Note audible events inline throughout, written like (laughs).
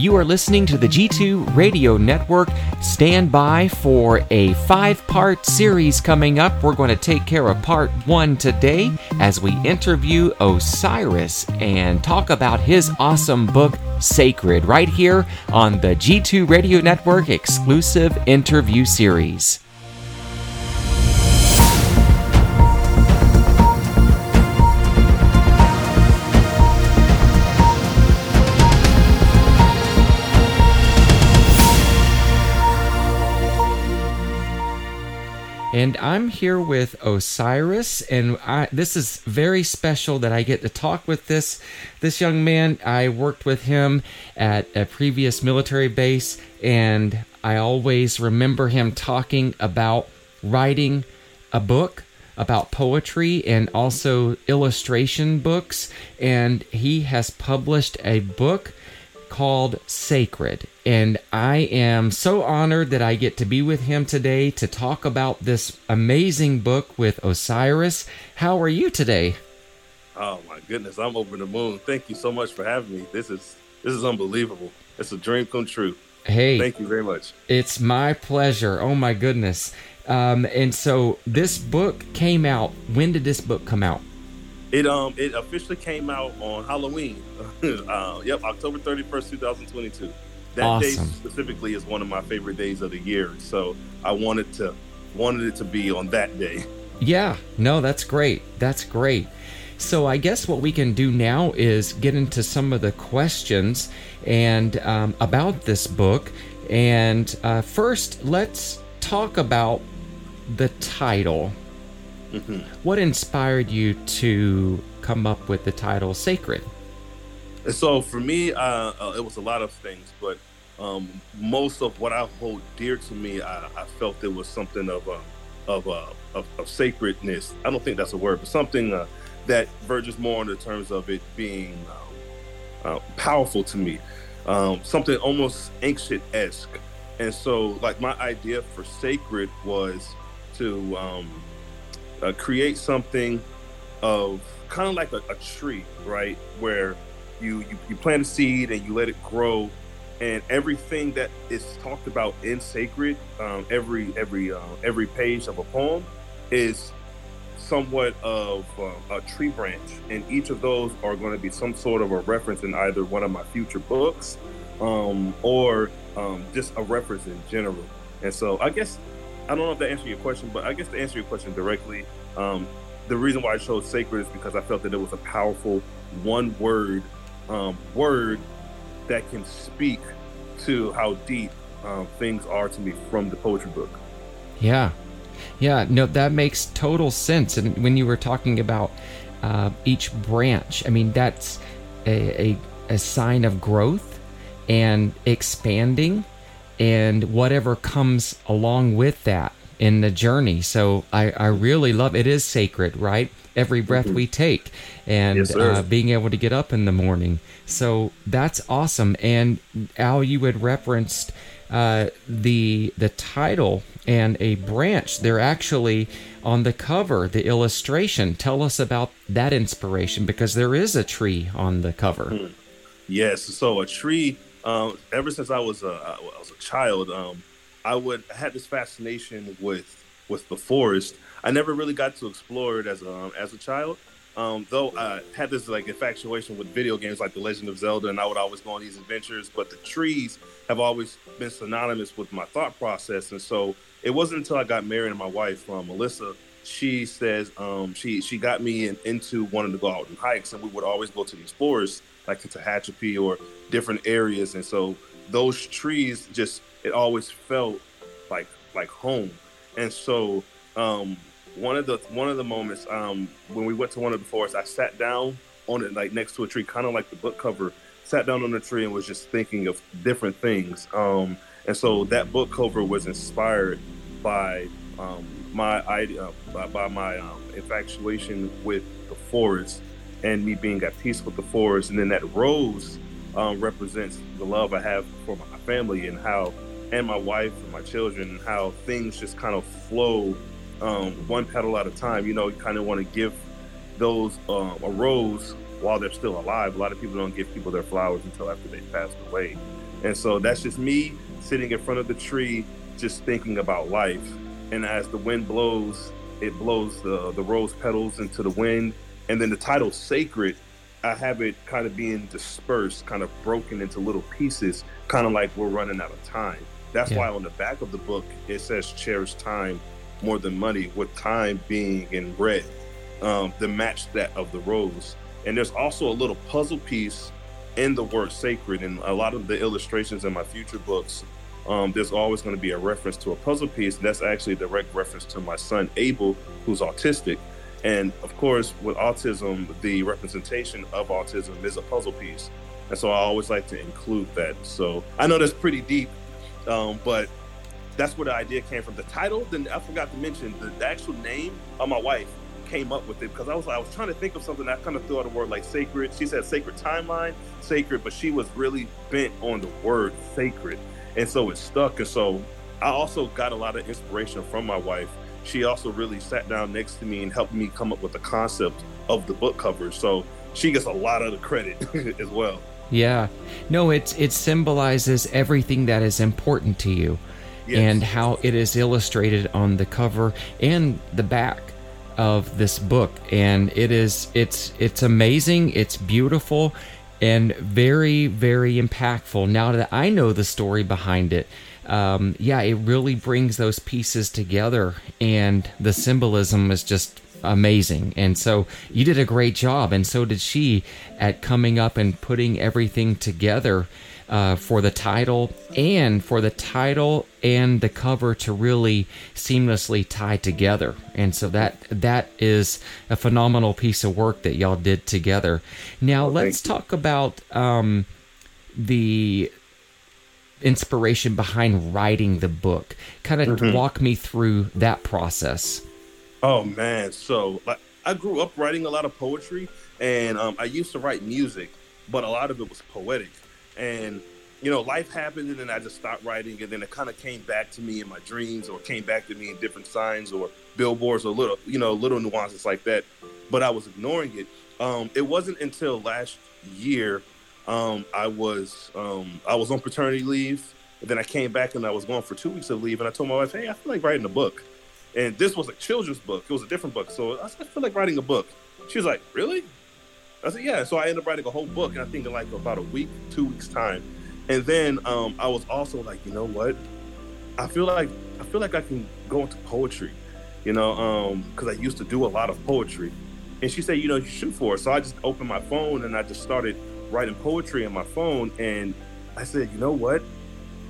You are listening to the G2 Radio Network. Stand by for a five part series coming up. We're going to take care of part one today as we interview Osiris and talk about his awesome book, Sacred, right here on the G2 Radio Network exclusive interview series. And I'm here with Osiris, and I, this is very special that I get to talk with this this young man. I worked with him at a previous military base, and I always remember him talking about writing a book about poetry and also illustration books. And he has published a book called Sacred. And I am so honored that I get to be with him today to talk about this amazing book with Osiris. How are you today? Oh my goodness, I'm over the moon. Thank you so much for having me. This is this is unbelievable. It's a dream come true. Hey, thank you very much. It's my pleasure. Oh my goodness. Um, and so this book came out. When did this book come out? It um it officially came out on Halloween. (laughs) uh, yep, October thirty first, two thousand twenty two. That awesome. day specifically is one of my favorite days of the year. So I wanted to wanted it to be on that day. Yeah, no, that's great. That's great. So I guess what we can do now is get into some of the questions and um, about this book. And uh, first, let's talk about the title. Mm-hmm. What inspired you to come up with the title Sacred? So for me, uh, uh, it was a lot of things, but um, most of what I hold dear to me, I, I felt it was something of uh, of, uh, of, of sacredness. I don't think that's a word, but something uh, that verges more in the terms of it being um, uh, powerful to me, um, something almost ancient esque. And so, like my idea for sacred was to um, uh, create something of kind of like a, a, tree, right? Where you, you you plant a seed and you let it grow, and everything that is talked about in sacred, um, every every uh, every page of a poem is somewhat of uh, a tree branch, and each of those are going to be some sort of a reference in either one of my future books, um, or um, just a reference in general. And so, I guess I don't know if that answers your question, but I guess to answer your question directly, um, the reason why I chose sacred is because I felt that it was a powerful one word um, word that can speak to how deep um, things are to me from the poetry book. Yeah, yeah, no, that makes total sense. And when you were talking about uh, each branch, I mean that's a, a, a sign of growth and expanding and whatever comes along with that in the journey. So I, I really love it is sacred, right? Every breath mm-hmm. we take and yes, uh, being able to get up in the morning. So that's awesome. And Al, you had referenced uh, the the title and a branch. They're actually on the cover, the illustration. Tell us about that inspiration because there is a tree on the cover. Hmm. Yes, so a tree um, ever since I was a, I was a child, um, I would I had this fascination with with the forest. I never really got to explore it as a um, as a child. Um, though I had this like infatuation with video games like The Legend of Zelda, and I would always go on these adventures. But the trees have always been synonymous with my thought process, and so it wasn't until I got married and my wife, um, Melissa, she says um, she she got me in, into wanting to go out and hikes, and we would always go to these forests like to Tehachapi or different areas, and so those trees just it always felt like like home. And so um, one of the one of the moments um, when we went to one of the forests, I sat down on it like next to a tree, kind of like the book cover. Sat down on the tree and was just thinking of different things. Um, and so that book cover was inspired by um, my idea, by, by my um, infatuation with the forest and me being at peace with the forest. And then that rose um, represents the love I have for my family and how, and my wife and my children, and how things just kind of flow um, one petal at a time. You know, you kind of want to give those um, a rose while they're still alive. A lot of people don't give people their flowers until after they passed away. And so that's just me sitting in front of the tree, just thinking about life. And as the wind blows, it blows the, the rose petals into the wind. And then the title Sacred, I have it kind of being dispersed, kind of broken into little pieces, kind of like we're running out of time. That's yeah. why on the back of the book it says cherish time more than money, with time being in red, um, the match that of the rose. And there's also a little puzzle piece in the word sacred. And a lot of the illustrations in my future books, um, there's always going to be a reference to a puzzle piece. And that's actually a direct reference to my son Abel, who's autistic. And of course, with autism, the representation of autism is a puzzle piece. And so I always like to include that. So I know that's pretty deep, um, but that's where the idea came from. The title, then I forgot to mention the, the actual name of my wife came up with it because I was I was trying to think of something. I kind of threw out a word like sacred. She said sacred timeline, sacred, but she was really bent on the word sacred, and so it stuck. And so I also got a lot of inspiration from my wife. She also really sat down next to me and helped me come up with the concept of the book cover. So she gets a lot of the credit (laughs) as well. Yeah. No, it it symbolizes everything that is important to you. Yes. And how it is illustrated on the cover and the back of this book and it is it's it's amazing it's beautiful and very very impactful. Now that i know the story behind it um, yeah it really brings those pieces together and the symbolism is just amazing. And so you did a great job and so did she at coming up and putting everything together uh, for the title and for the title and the cover to really seamlessly tie together. And so that that is a phenomenal piece of work that y'all did together. Now well, let's talk about um, the inspiration behind writing the book. Kind of mm-hmm. walk me through that process. Oh man, so like I grew up writing a lot of poetry, and um, I used to write music, but a lot of it was poetic and you know, life happened, and then I just stopped writing, and then it kind of came back to me in my dreams, or came back to me in different signs, or billboards, or little, you know, little nuances like that. But I was ignoring it. Um, it wasn't until last year um, I was um, I was on paternity leave, and then I came back and I was going for two weeks of leave, and I told my wife, "Hey, I feel like writing a book." And this was a children's book; it was a different book. So I "I feel like writing a book." She was like, "Really?" I said, yeah. So I ended up writing a whole book, and I think in like about a week, two weeks time. And then um, I was also like, you know what? I feel like I feel like I can go into poetry, you know, because um, I used to do a lot of poetry. And she said, you know, you shoot for it. So I just opened my phone and I just started writing poetry on my phone. And I said, you know what?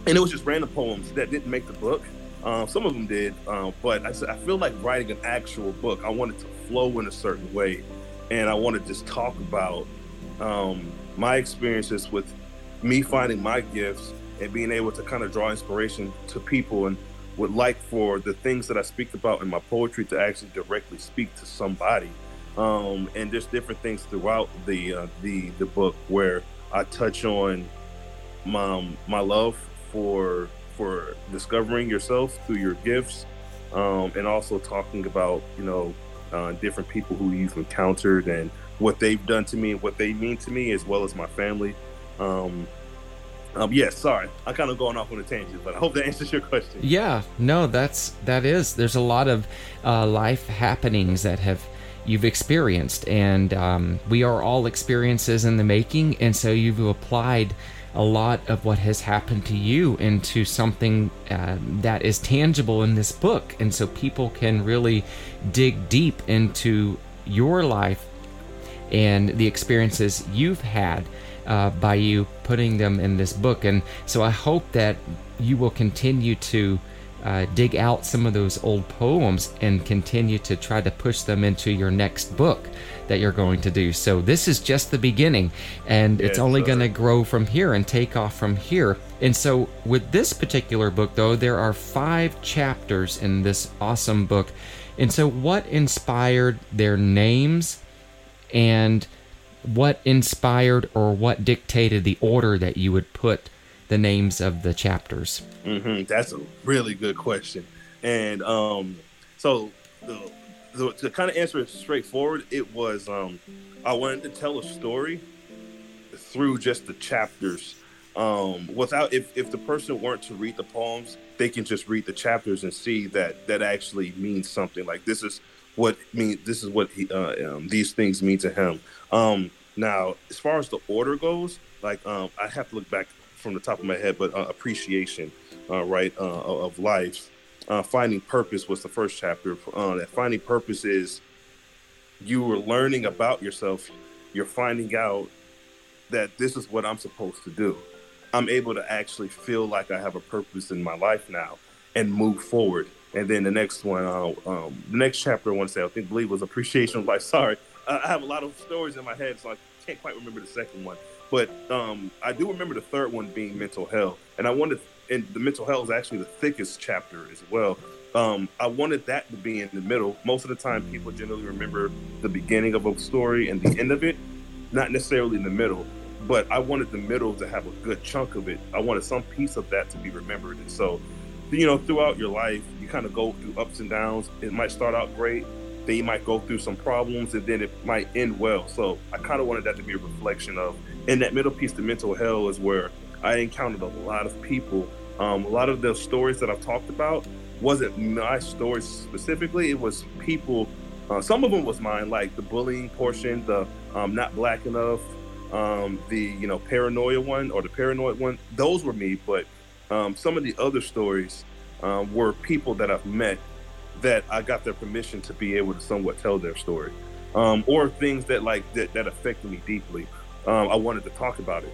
And it was just random poems that didn't make the book. Um, some of them did, um, but I said I feel like writing an actual book. I want it to flow in a certain way and I want to just talk about um, my experiences with me finding my gifts and being able to kind of draw inspiration to people and would like for the things that I speak about in my poetry to actually directly speak to somebody. Um, and there's different things throughout the uh, the the book where I touch on my my love for for discovering yourself through your gifts, um, and also talking about you know uh, different people who you've encountered and what they've done to me and what they mean to me, as well as my family. Um, um, yes, yeah, sorry, I'm kind of going off on a tangent, but I hope that answers your question. Yeah, no, that's that is. There's a lot of uh, life happenings that have you've experienced, and um, we are all experiences in the making, and so you've applied a lot of what has happened to you into something uh, that is tangible in this book. And so people can really dig deep into your life and the experiences you've had uh, by you putting them in this book. And so I hope that you will continue to uh, dig out some of those old poems and continue to try to push them into your next book that you're going to do. So this is just the beginning, and it's only going to grow from here and take off from here. And so with this particular book, though, there are five chapters in this awesome book. And so, what inspired their names and what inspired or what dictated the order that you would put the names of the chapters? Mm-hmm. That's a really good question. And um, so the, the, to kind of answer it straightforward, it was um, I wanted to tell a story through just the chapters um, without if if the person weren't to read the poems, they can just read the chapters and see that that actually means something. Like this is what mean this is what he, uh, um, these things mean to him. Um, now, as far as the order goes, like um, I have to look back from the top of my head, but uh, appreciation, uh, right, uh, of life. Uh, finding purpose was the first chapter. Uh, that finding purpose is you were learning about yourself. You're finding out that this is what I'm supposed to do. I'm able to actually feel like I have a purpose in my life now and move forward. And then the next one, um, the next chapter I want to say, I think, believe was appreciation of life. (laughs) Sorry, I have a lot of stories in my head, so I can't quite remember the second one. But um, I do remember the third one being mental health, and I wanted, and the mental health is actually the thickest chapter as well. Um, I wanted that to be in the middle. Most of the time, people generally remember the beginning of a story and the end of it, not necessarily in the middle but I wanted the middle to have a good chunk of it. I wanted some piece of that to be remembered. And so, you know, throughout your life, you kind of go through ups and downs. It might start out great, then you might go through some problems, and then it might end well. So I kind of wanted that to be a reflection of. In that middle piece, the mental hell is where I encountered a lot of people. Um, a lot of the stories that I've talked about wasn't my stories specifically. It was people. Uh, some of them was mine, like the bullying portion, the um, not black enough, um, the you know paranoia one or the paranoid one, those were me. But um, some of the other stories um, were people that I've met that I got their permission to be able to somewhat tell their story, um, or things that like that, that affected me deeply. Um, I wanted to talk about it.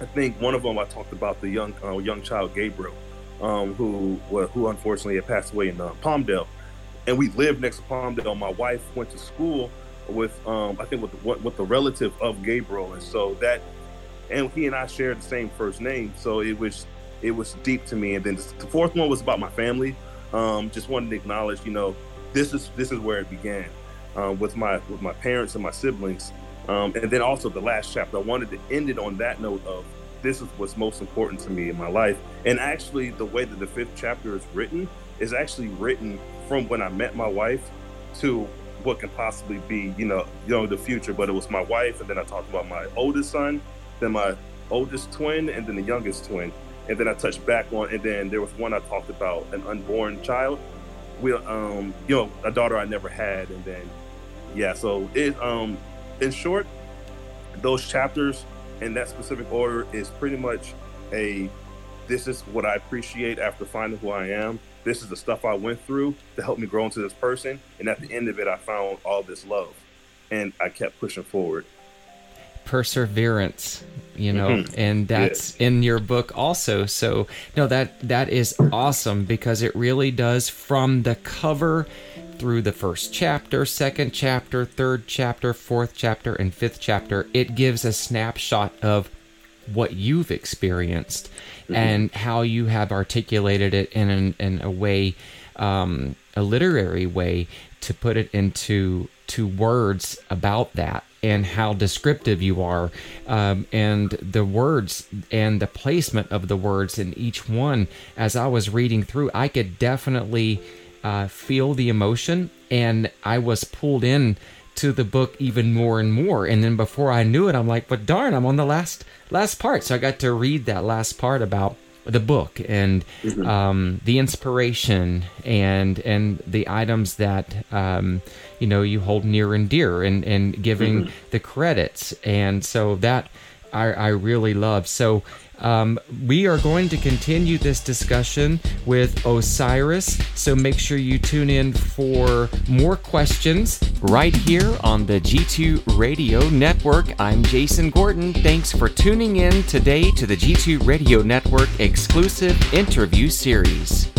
I think one of them I talked about the young uh, young child Gabriel, um, who who unfortunately had passed away in uh, Palmdale, and we lived next to Palmdale. My wife went to school with um, I think with the, with the relative of Gabriel, and so that and he and I shared the same first name, so it was it was deep to me. And then the fourth one was about my family. Um, just wanted to acknowledge, you know, this is this is where it began um, with my with my parents and my siblings, um, and then also the last chapter. I wanted to end it on that note of this is what's most important to me in my life. And actually, the way that the fifth chapter is written is actually written from when I met my wife to what can possibly be, you know, you know, the future. But it was my wife, and then I talked about my oldest son, then my oldest twin, and then the youngest twin. And then I touched back on, and then there was one I talked about, an unborn child. We, um, you know, a daughter I never had, and then, yeah. So it, um, in short, those chapters in that specific order is pretty much a. This is what I appreciate after finding who I am this is the stuff I went through to help me grow into this person. And at the end of it, I found all this love and I kept pushing forward. Perseverance, you know, mm-hmm. and that's in your book also. So, no, that that is awesome because it really does from the cover through the first chapter, second chapter, third chapter, fourth chapter, and fifth chapter, it gives a snapshot of what you've experienced mm-hmm. and how you have articulated it in, an, in a way, um, a literary way, to put it into to words about that and how descriptive you are um, and the words and the placement of the words in each one as i was reading through i could definitely uh, feel the emotion and i was pulled in to the book even more and more. And then before I knew it, I'm like, but darn, I'm on the last last part. So I got to read that last part about the book and mm-hmm. um, the inspiration and and the items that um, you know you hold near and dear and and giving mm-hmm. the credits and so that I, I really love so um, we are going to continue this discussion with Osiris, so make sure you tune in for more questions right here on the G2 Radio Network. I'm Jason Gordon. Thanks for tuning in today to the G2 Radio Network exclusive interview series.